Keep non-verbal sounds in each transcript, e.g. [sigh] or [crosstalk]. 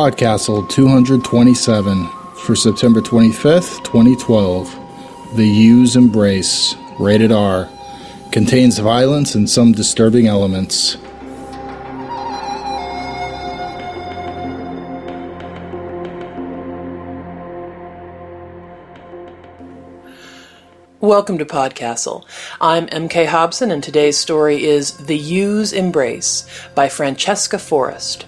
Podcastle 227 for September 25th, 2012. The Yew's Embrace, rated R, contains violence and some disturbing elements. Welcome to Podcastle. I'm MK Hobson, and today's story is The Yew's Embrace by Francesca Forrest.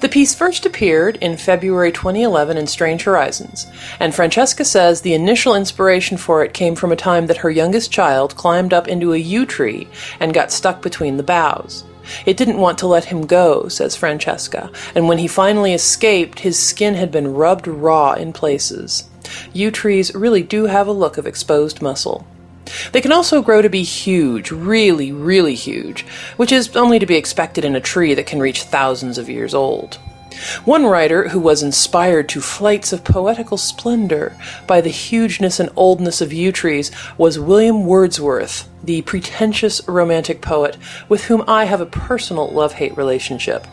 The piece first appeared in February 2011 in Strange Horizons, and Francesca says the initial inspiration for it came from a time that her youngest child climbed up into a yew tree and got stuck between the boughs. It didn't want to let him go, says Francesca, and when he finally escaped, his skin had been rubbed raw in places. Yew trees really do have a look of exposed muscle. They can also grow to be huge, really, really huge, which is only to be expected in a tree that can reach thousands of years old. One writer who was inspired to flights of poetical splendor by the hugeness and oldness of yew trees was William Wordsworth, the pretentious romantic poet with whom I have a personal love hate relationship.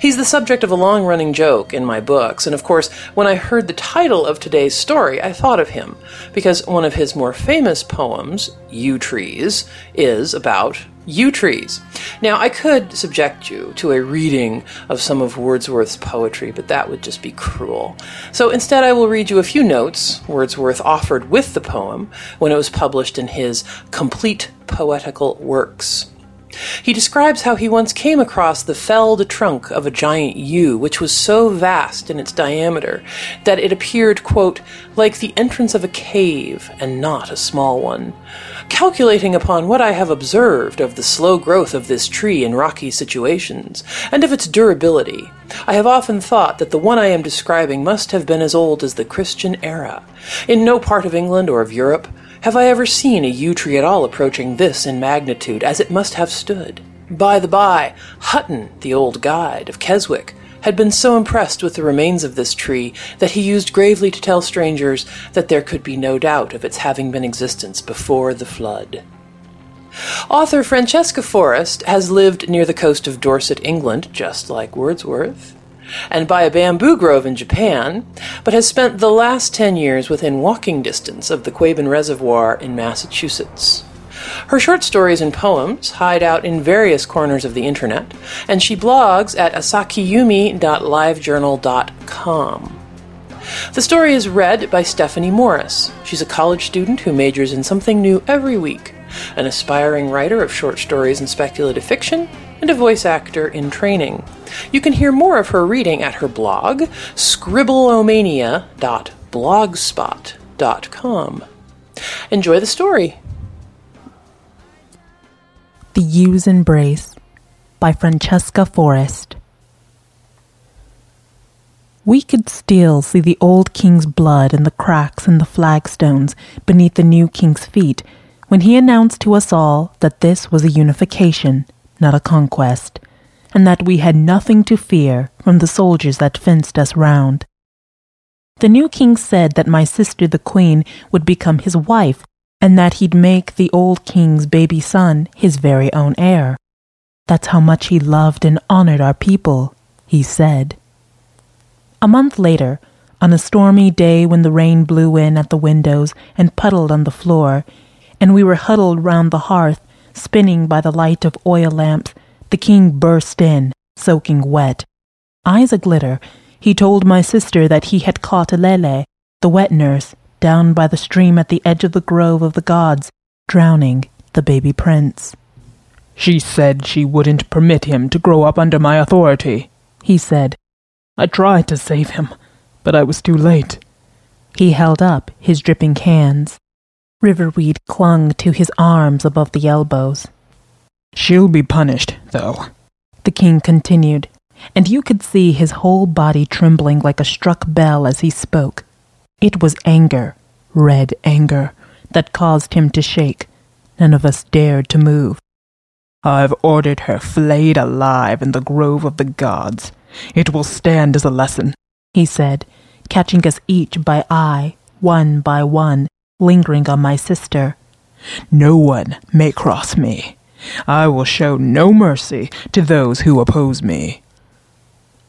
He's the subject of a long running joke in my books, and of course, when I heard the title of today's story, I thought of him, because one of his more famous poems, Yew Trees, is about yew trees. Now, I could subject you to a reading of some of Wordsworth's poetry, but that would just be cruel. So instead, I will read you a few notes Wordsworth offered with the poem when it was published in his Complete Poetical Works. He describes how he once came across the felled trunk of a giant yew, which was so vast in its diameter that it appeared, quote, like the entrance of a cave and not a small one. Calculating upon what I have observed of the slow growth of this tree in rocky situations, and of its durability, I have often thought that the one I am describing must have been as old as the Christian era. In no part of England or of Europe have I ever seen a yew tree at all approaching this in magnitude, as it must have stood? By the by, Hutton, the old guide of Keswick, had been so impressed with the remains of this tree that he used gravely to tell strangers that there could be no doubt of its having been existence before the flood. Author Francesca Forrest has lived near the coast of Dorset, England, just like Wordsworth and by a bamboo grove in Japan, but has spent the last 10 years within walking distance of the Quabbin Reservoir in Massachusetts. Her short stories and poems hide out in various corners of the internet, and she blogs at asakiyume.livejournal.com. The story is read by Stephanie Morris. She's a college student who majors in something new every week, an aspiring writer of short stories and speculative fiction, and a voice actor in training. You can hear more of her reading at her blog, scribbleomania.blogspot.com. Enjoy the story. The Yew's Embrace by Francesca Forrest. We could still see the old king's blood in the cracks in the flagstones beneath the new king's feet when he announced to us all that this was a unification, not a conquest and that we had nothing to fear from the soldiers that fenced us round. The new king said that my sister the queen would become his wife, and that he'd make the old king's baby son his very own heir. That's how much he loved and honored our people, he said. A month later, on a stormy day when the rain blew in at the windows and puddled on the floor, and we were huddled round the hearth, spinning by the light of oil lamps the king burst in, soaking wet. Eyes aglitter, he told my sister that he had caught Lele, the wet nurse, down by the stream at the edge of the grove of the gods, drowning the baby prince. She said she wouldn't permit him to grow up under my authority, he said. I tried to save him, but I was too late. He held up his dripping hands. Riverweed clung to his arms above the elbows. She'll be punished, though, the king continued, and you could see his whole body trembling like a struck bell as he spoke. It was anger, red anger, that caused him to shake. None of us dared to move. I've ordered her flayed alive in the grove of the gods. It will stand as a lesson, he said, catching us each by eye, one by one, lingering on my sister. No one may cross me. I will show no mercy to those who oppose me.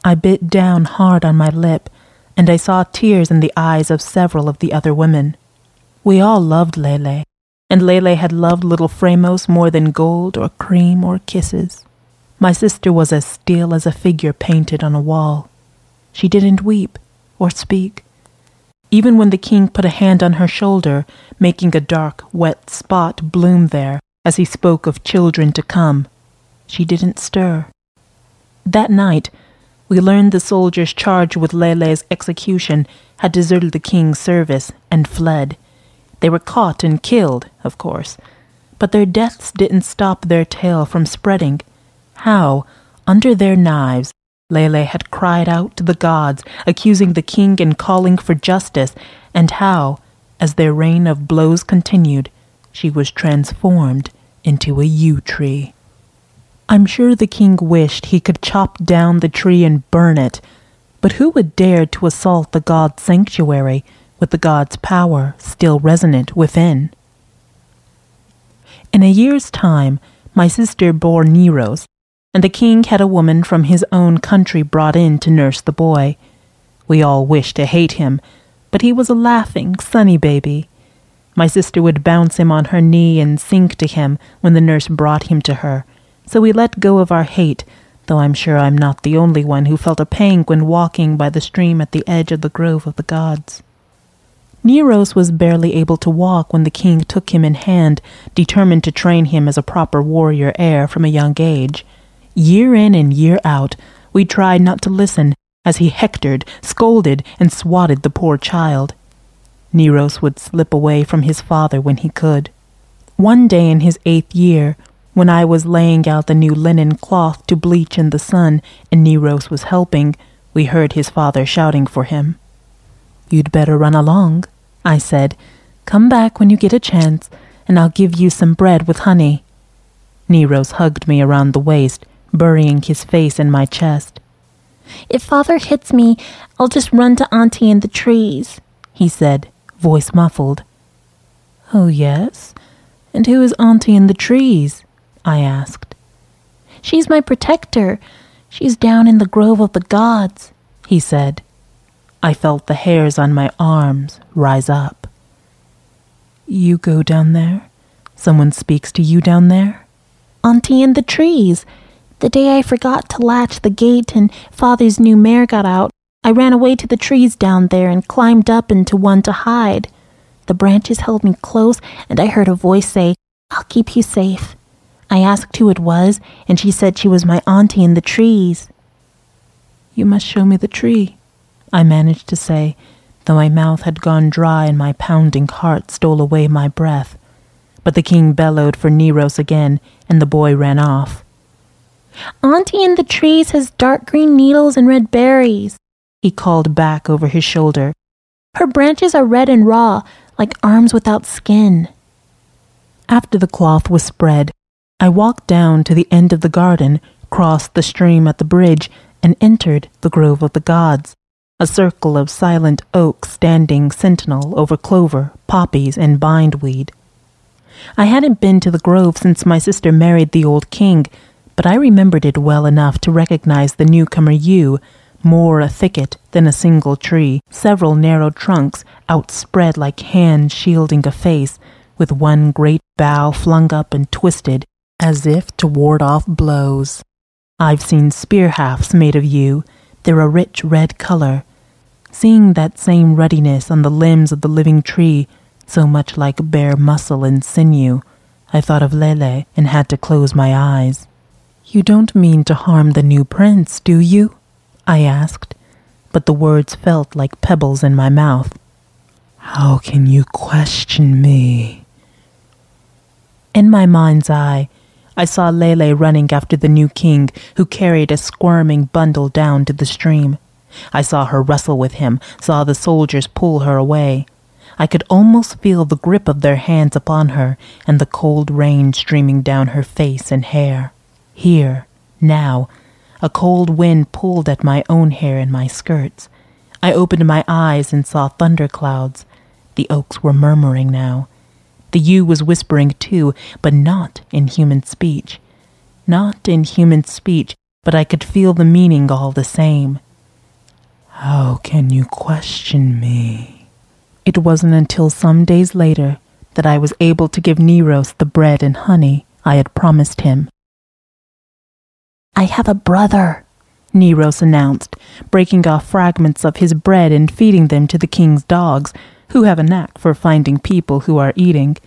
I bit down hard on my lip, and I saw tears in the eyes of several of the other women. We all loved Lele, and Lele had loved little Framos more than gold or cream or kisses. My sister was as still as a figure painted on a wall. She didn't weep or speak. Even when the king put a hand on her shoulder, making a dark, wet spot bloom there as he spoke of children to come, she didn't stir. That night, we learned the soldiers charged with Lele's execution had deserted the king's service and fled. They were caught and killed, of course, but their deaths didn't stop their tale from spreading. How, under their knives, Lele had cried out to the gods, accusing the king and calling for justice, and how, as their rain of blows continued, she was transformed into a yew tree. I'm sure the king wished he could chop down the tree and burn it, but who would dare to assault the god's sanctuary with the god's power still resonant within? In a year's time, my sister bore Neros, and the king had a woman from his own country brought in to nurse the boy. We all wished to hate him, but he was a laughing, sunny baby. My sister would bounce him on her knee and sing to him when the nurse brought him to her so we let go of our hate, though I'm sure I'm not the only one who felt a pang when walking by the stream at the edge of the grove of the gods. Neros was barely able to walk when the king took him in hand, determined to train him as a proper warrior heir from a young age. Year in and year out, we tried not to listen as he hectored, scolded, and swatted the poor child. Neros would slip away from his father when he could. One day in his eighth year, when I was laying out the new linen cloth to bleach in the sun and Neros was helping, we heard his father shouting for him. You'd better run along, I said. Come back when you get a chance, and I'll give you some bread with honey. Neros hugged me around the waist, burying his face in my chest. If father hits me, I'll just run to Auntie in the trees, he said, voice muffled. Oh, yes? And who is Auntie in the trees? I asked. She's my protector. She's down in the grove of the gods, he said. I felt the hairs on my arms rise up. You go down there? Someone speaks to you down there? Auntie in the trees. The day I forgot to latch the gate and father's new mare got out, I ran away to the trees down there and climbed up into one to hide. The branches held me close, and I heard a voice say, I'll keep you safe. I asked who it was, and she said she was my auntie in the trees. You must show me the tree, I managed to say, though my mouth had gone dry and my pounding heart stole away my breath. But the king bellowed for Neros again, and the boy ran off. Auntie in the trees has dark green needles and red berries, he called back over his shoulder. Her branches are red and raw, like arms without skin. After the cloth was spread, I walked down to the end of the garden, crossed the stream at the bridge, and entered the Grove of the Gods, a circle of silent oaks standing sentinel over clover, poppies, and bindweed. I hadn't been to the grove since my sister married the old king, but I remembered it well enough to recognize the newcomer yew, more a thicket than a single tree, several narrow trunks outspread like hands shielding a face, with one great bough flung up and twisted as if to ward off blows. I've seen spear hafts made of yew. They're a rich red color. Seeing that same ruddiness on the limbs of the living tree, so much like bare muscle and sinew, I thought of Lele and had to close my eyes. You don't mean to harm the new prince, do you? I asked, but the words felt like pebbles in my mouth. How can you question me? In my mind's eye, I saw Lele running after the new king, who carried a squirming bundle down to the stream. I saw her wrestle with him, saw the soldiers pull her away. I could almost feel the grip of their hands upon her and the cold rain streaming down her face and hair. Here, now, a cold wind pulled at my own hair and my skirts. I opened my eyes and saw thunder clouds. The oaks were murmuring now. The yew was whispering too, but not in human speech. Not in human speech, but I could feel the meaning all the same. How can you question me? It wasn't until some days later that I was able to give Neros the bread and honey I had promised him. I have a brother, Neros announced, breaking off fragments of his bread and feeding them to the king's dogs, who have a knack for finding people who are eating.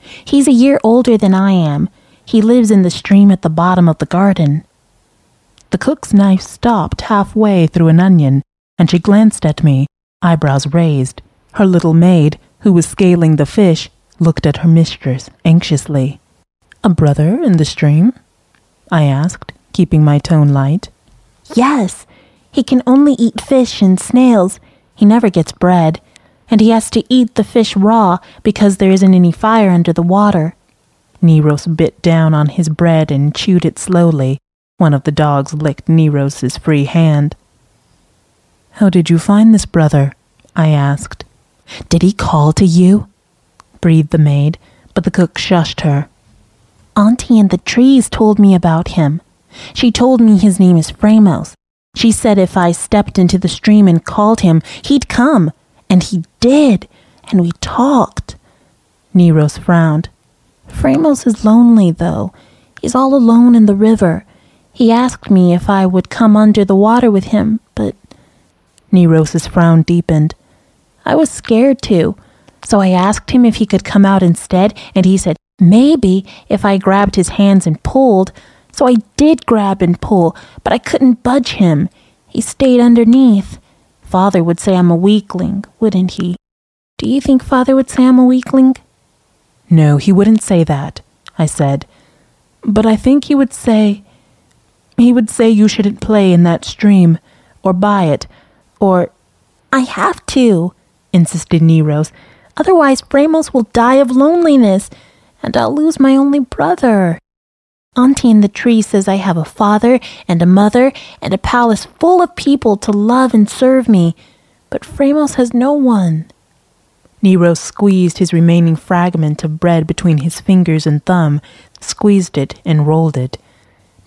He's a year older than I am. He lives in the stream at the bottom of the garden. The cook's knife stopped halfway through an onion, and she glanced at me, eyebrows raised. Her little maid, who was scaling the fish, looked at her mistress anxiously. A brother in the stream? I asked, keeping my tone light. Yes, he can only eat fish and snails. He never gets bread. And he has to eat the fish raw because there isn't any fire under the water. Neros bit down on his bread and chewed it slowly. One of the dogs licked Neros's free hand. How did you find this brother? I asked. Did he call to you? breathed the maid, but the cook shushed her. Auntie in the trees told me about him. She told me his name is Framos. She said if I stepped into the stream and called him, he'd come. And he did. And we talked. Neros frowned. Framos is lonely, though. He's all alone in the river. He asked me if I would come under the water with him, but. Neros's frown deepened. I was scared too. So I asked him if he could come out instead, and he said maybe if I grabbed his hands and pulled. So I did grab and pull, but I couldn't budge him. He stayed underneath. Father would say I'm a weakling, wouldn't he? Do you think Father would say I'm a weakling? No, he wouldn't say that, I said. But I think he would say. He would say you shouldn't play in that stream, or by it, or. I have to, insisted Neros. Otherwise, Bramos will die of loneliness, and I'll lose my only brother. Auntie in the tree says I have a father and a mother and a palace full of people to love and serve me, but Framos has no one. Nero squeezed his remaining fragment of bread between his fingers and thumb, squeezed it, and rolled it.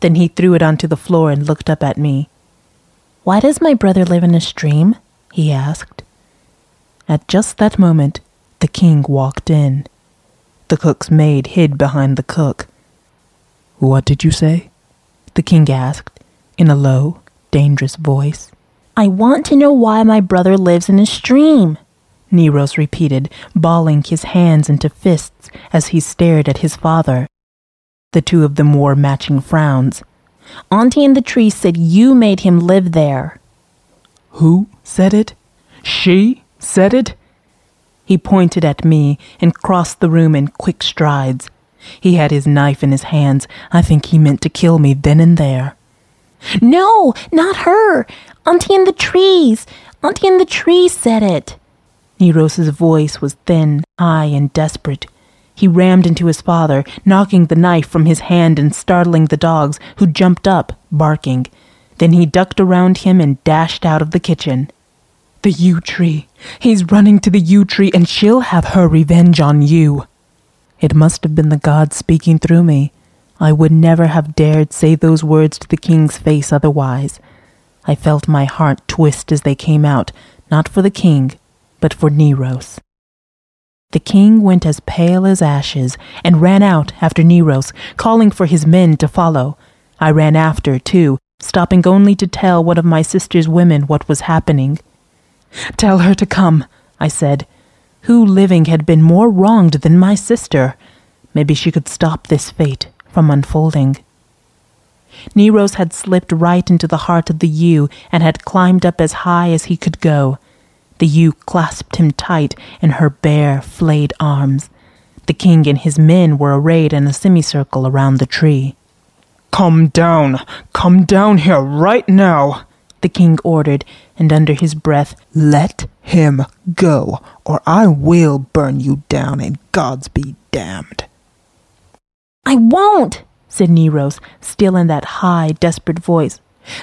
Then he threw it onto the floor and looked up at me. Why does my brother live in a stream? he asked. At just that moment, the king walked in. The cook's maid hid behind the cook. What did you say? The king asked, in a low, dangerous voice. I want to know why my brother lives in a stream, Neros repeated, balling his hands into fists as he stared at his father. The two of them wore matching frowns. Auntie in the tree said you made him live there. Who said it? She said it? He pointed at me and crossed the room in quick strides. He had his knife in his hands. I think he meant to kill me then and there. No, not her. Auntie in the trees. Auntie in the trees said it. Neros's voice was thin, high, and desperate. He rammed into his father, knocking the knife from his hand and startling the dogs, who jumped up, barking. Then he ducked around him and dashed out of the kitchen. The yew tree. He's running to the yew tree, and she'll have her revenge on you. It must have been the gods speaking through me. I would never have dared say those words to the king's face otherwise. I felt my heart twist as they came out, not for the king, but for Neros. The king went as pale as ashes and ran out after Neros, calling for his men to follow. I ran after, too, stopping only to tell one of my sister's women what was happening. Tell her to come, I said. Who living had been more wronged than my sister? Maybe she could stop this fate from unfolding. Neros had slipped right into the heart of the yew and had climbed up as high as he could go. The yew clasped him tight in her bare, flayed arms. The king and his men were arrayed in a semicircle around the tree. Come down! Come down here right now! The king ordered, and under his breath, Let him go, or I will burn you down, and gods be damned. I won't, said Neros, still in that high, desperate voice.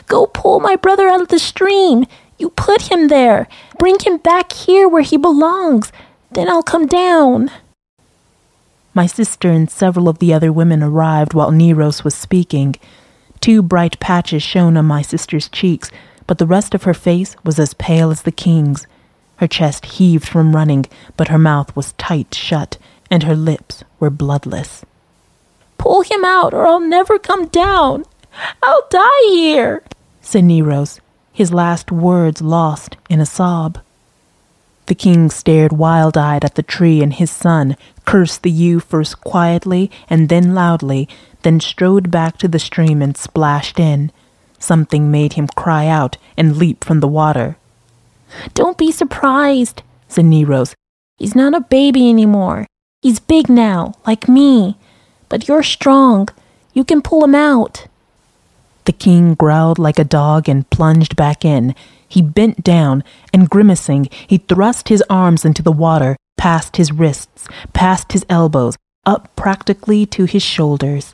Go pull my brother out of the stream. You put him there. Bring him back here where he belongs. Then I'll come down. My sister and several of the other women arrived while Neros was speaking. Two bright patches shone on my sister's cheeks, but the rest of her face was as pale as the king's. Her chest heaved from running, but her mouth was tight shut, and her lips were bloodless. Pull him out, or I'll never come down. I'll die here, said Neros, his last words lost in a sob. The king stared wild eyed at the tree and his son, cursed the yew first quietly and then loudly, then strode back to the stream and splashed in. Something made him cry out and leap from the water. Don't be surprised, said Neros. He's not a baby anymore. He's big now, like me. But you're strong. You can pull him out. The king growled like a dog and plunged back in. He bent down, and grimacing, he thrust his arms into the water, past his wrists, past his elbows, up practically to his shoulders.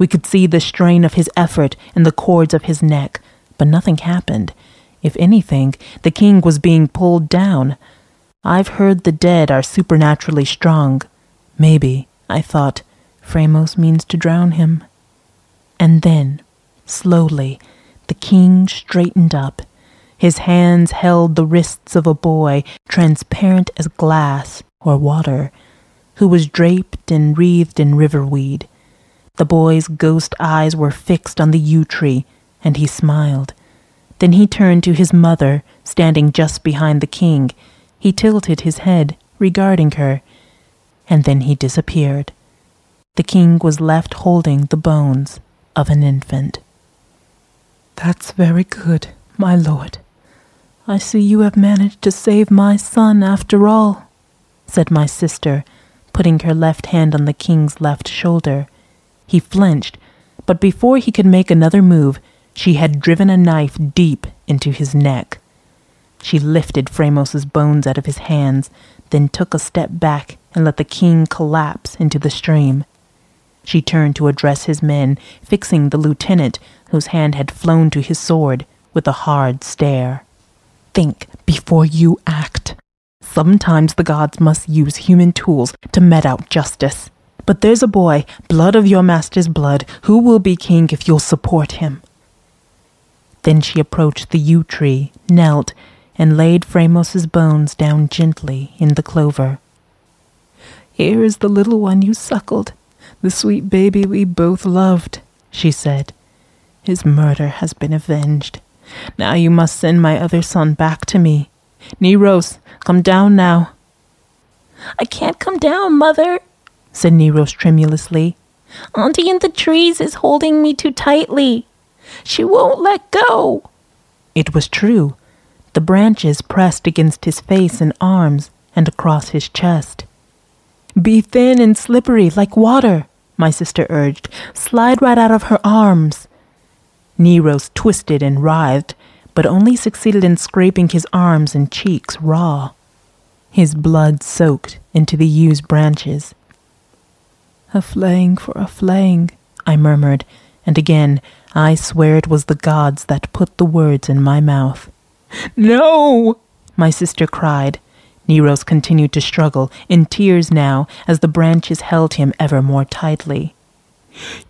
We could see the strain of his effort in the cords of his neck, but nothing happened. If anything, the king was being pulled down. I've heard the dead are supernaturally strong. Maybe, I thought, Framos means to drown him. And then, slowly, the king straightened up. His hands held the wrists of a boy, transparent as glass or water, who was draped and wreathed in riverweed. The boy's ghost eyes were fixed on the yew tree, and he smiled. Then he turned to his mother, standing just behind the king. He tilted his head, regarding her, and then he disappeared. The king was left holding the bones of an infant. That's very good, my lord. I see you have managed to save my son after all, said my sister, putting her left hand on the king's left shoulder. He flinched, but before he could make another move, she had driven a knife deep into his neck. She lifted Framos's bones out of his hands, then took a step back and let the king collapse into the stream. She turned to address his men, fixing the lieutenant, whose hand had flown to his sword, with a hard stare. Think before you act. Sometimes the gods must use human tools to met out justice. But there's a boy, blood of your master's blood, who will be king if you'll support him. Then she approached the yew tree, knelt, and laid Framos's bones down gently in the clover. Here is the little one you suckled, the sweet baby we both loved, she said. His murder has been avenged. Now you must send my other son back to me. Neros, come down now. I can't come down, mother, said Neros tremulously. Auntie in the trees is holding me too tightly. She won't let go. It was true. The branches pressed against his face and arms and across his chest. Be thin and slippery like water, my sister urged. Slide right out of her arms. Neros twisted and writhed, but only succeeded in scraping his arms and cheeks raw. His blood soaked into the yew's branches. A flaying for a flaying, I murmured, and again I swear it was the gods that put the words in my mouth. No! my sister cried. Neros continued to struggle, in tears now, as the branches held him ever more tightly.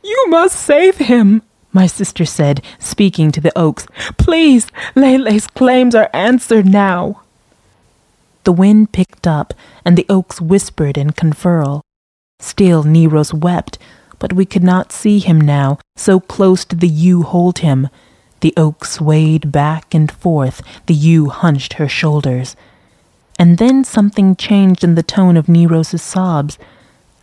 You must save him, my sister said, speaking to the oaks. Please, Lele's claims are answered now. The wind picked up, and the oaks whispered in conferral. Still Neros wept, but we could not see him now, so close did the yew hold him. The oak swayed back and forth, the yew hunched her shoulders. And then something changed in the tone of Neros's sobs.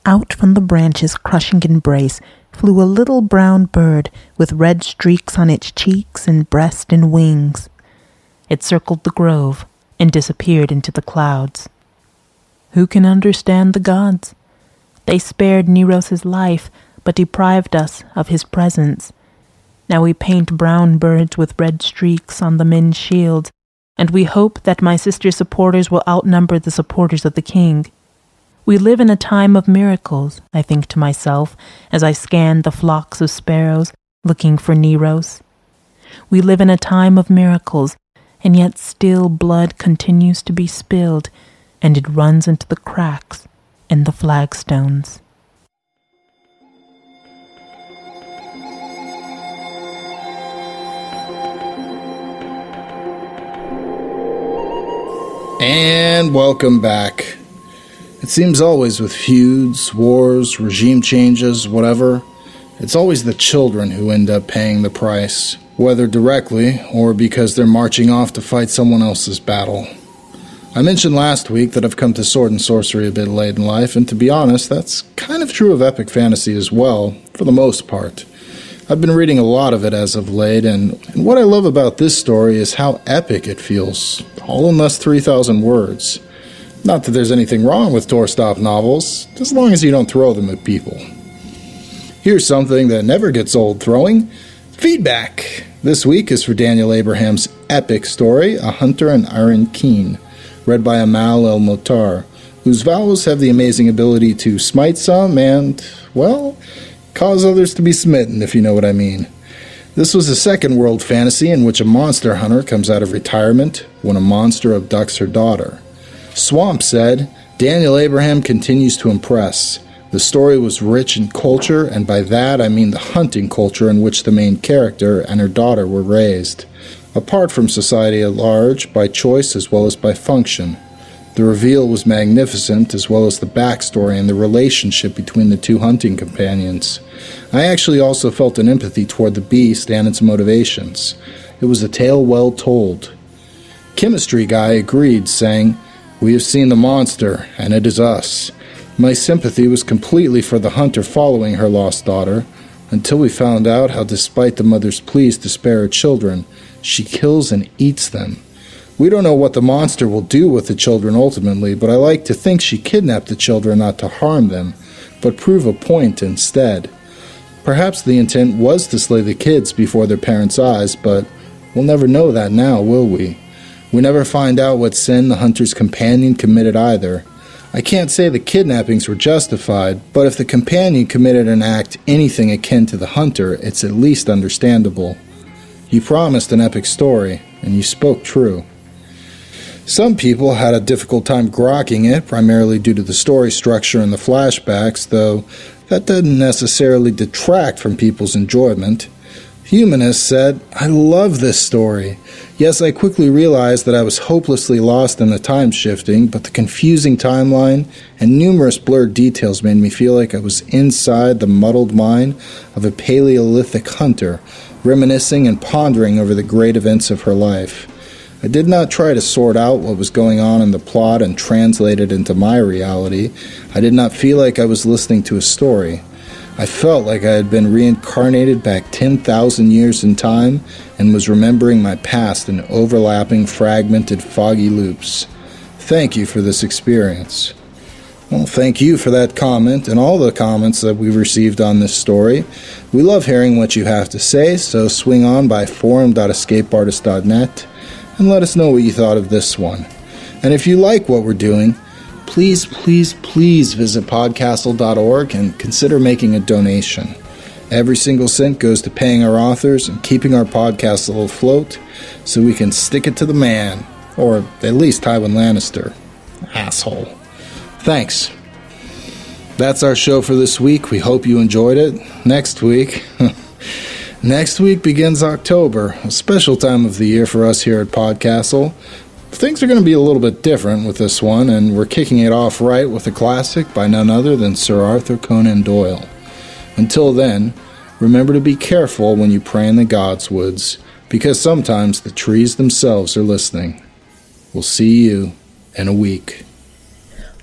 Out from the branch's crushing embrace flew a little brown bird with red streaks on its cheeks and breast and wings. It circled the grove and disappeared into the clouds. Who can understand the gods? They spared Neros's life, but deprived us of his presence. Now we paint brown birds with red streaks on the men's shields, and we hope that my sister's supporters will outnumber the supporters of the king. We live in a time of miracles, I think to myself, as I scan the flocks of sparrows looking for Neros. We live in a time of miracles, and yet still blood continues to be spilled, and it runs into the cracks in the flagstones. And welcome back. It seems always with feuds, wars, regime changes, whatever, it's always the children who end up paying the price, whether directly or because they're marching off to fight someone else's battle. I mentioned last week that I've come to sword and sorcery a bit late in life, and to be honest, that's kind of true of epic fantasy as well, for the most part. I've been reading a lot of it as of late, and, and what I love about this story is how epic it feels, all in less 3,000 words. Not that there's anything wrong with doorstop novels, as long as you don't throw them at people. Here's something that never gets old throwing feedback. This week is for Daniel Abraham's epic story, A Hunter in Arin Qin, read by Amal El-Mohtar, whose vowels have the amazing ability to smite some and, well, cause others to be smitten, if you know what I mean. This was a second world fantasy in which a monster hunter comes out of retirement when a monster abducts her daughter. Swamp said, Daniel Abraham continues to impress. The story was rich in culture, and by that I mean the hunting culture in which the main character and her daughter were raised, apart from society at large, by choice as well as by function. The reveal was magnificent, as well as the backstory and the relationship between the two hunting companions. I actually also felt an empathy toward the beast and its motivations. It was a tale well told. Chemistry Guy agreed, saying, We have seen the monster, and it is us. My sympathy was completely for the hunter following her lost daughter, until we found out how, despite the mother's pleas to spare her children, she kills and eats them. We don't know what the monster will do with the children ultimately, but I like to think she kidnapped the children not to harm them, but prove a point instead. Perhaps the intent was to slay the kids before their parents' eyes, but we'll never know that now, will we? We never find out what sin the hunter's companion committed either. I can't say the kidnappings were justified, but if the companion committed an act anything akin to the hunter, it's at least understandable. You promised an epic story, and you spoke true. Some people had a difficult time grokking it, primarily due to the story structure and the flashbacks, though that doesn't necessarily detract from people's enjoyment. Humanist said, I love this story. Yes, I quickly realized that I was hopelessly lost in the time shifting, but the confusing timeline and numerous blurred details made me feel like I was inside the muddled mind of a Paleolithic hunter, reminiscing and pondering over the great events of her life. I did not try to sort out what was going on in the plot and translate it into my reality. I did not feel like I was listening to a story. I felt like I had been reincarnated back 10,000 years in time and was remembering my past in overlapping, fragmented, foggy loops. Thank you for this experience. Well, thank you for that comment and all the comments that we've received on this story. We love hearing what you have to say, so swing on by forum.escapeartist.net and let us know what you thought of this one. And if you like what we're doing, please, please, please visit podcastle.org and consider making a donation. Every single cent goes to paying our authors and keeping our podcast afloat so we can stick it to the man, or at least Tywin Lannister. Asshole. Thanks. That's our show for this week. We hope you enjoyed it. Next week. [laughs] Next week begins October, a special time of the year for us here at Podcastle. Things are going to be a little bit different with this one, and we're kicking it off right with a classic by none other than Sir Arthur Conan Doyle. Until then, remember to be careful when you pray in the God's woods, because sometimes the trees themselves are listening. We'll see you in a week.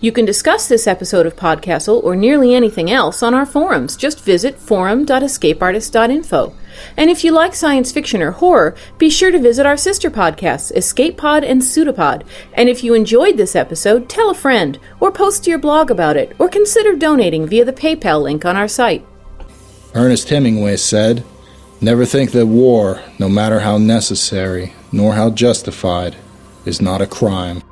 You can discuss this episode of Podcastle or nearly anything else on our forums. Just visit forum.escapeartist.info. And if you like science fiction or horror, be sure to visit our sister podcasts, Escape Pod and Pseudopod. And if you enjoyed this episode, tell a friend, or post to your blog about it, or consider donating via the PayPal link on our site. Ernest Hemingway said, Never think that war, no matter how necessary, nor how justified, is not a crime.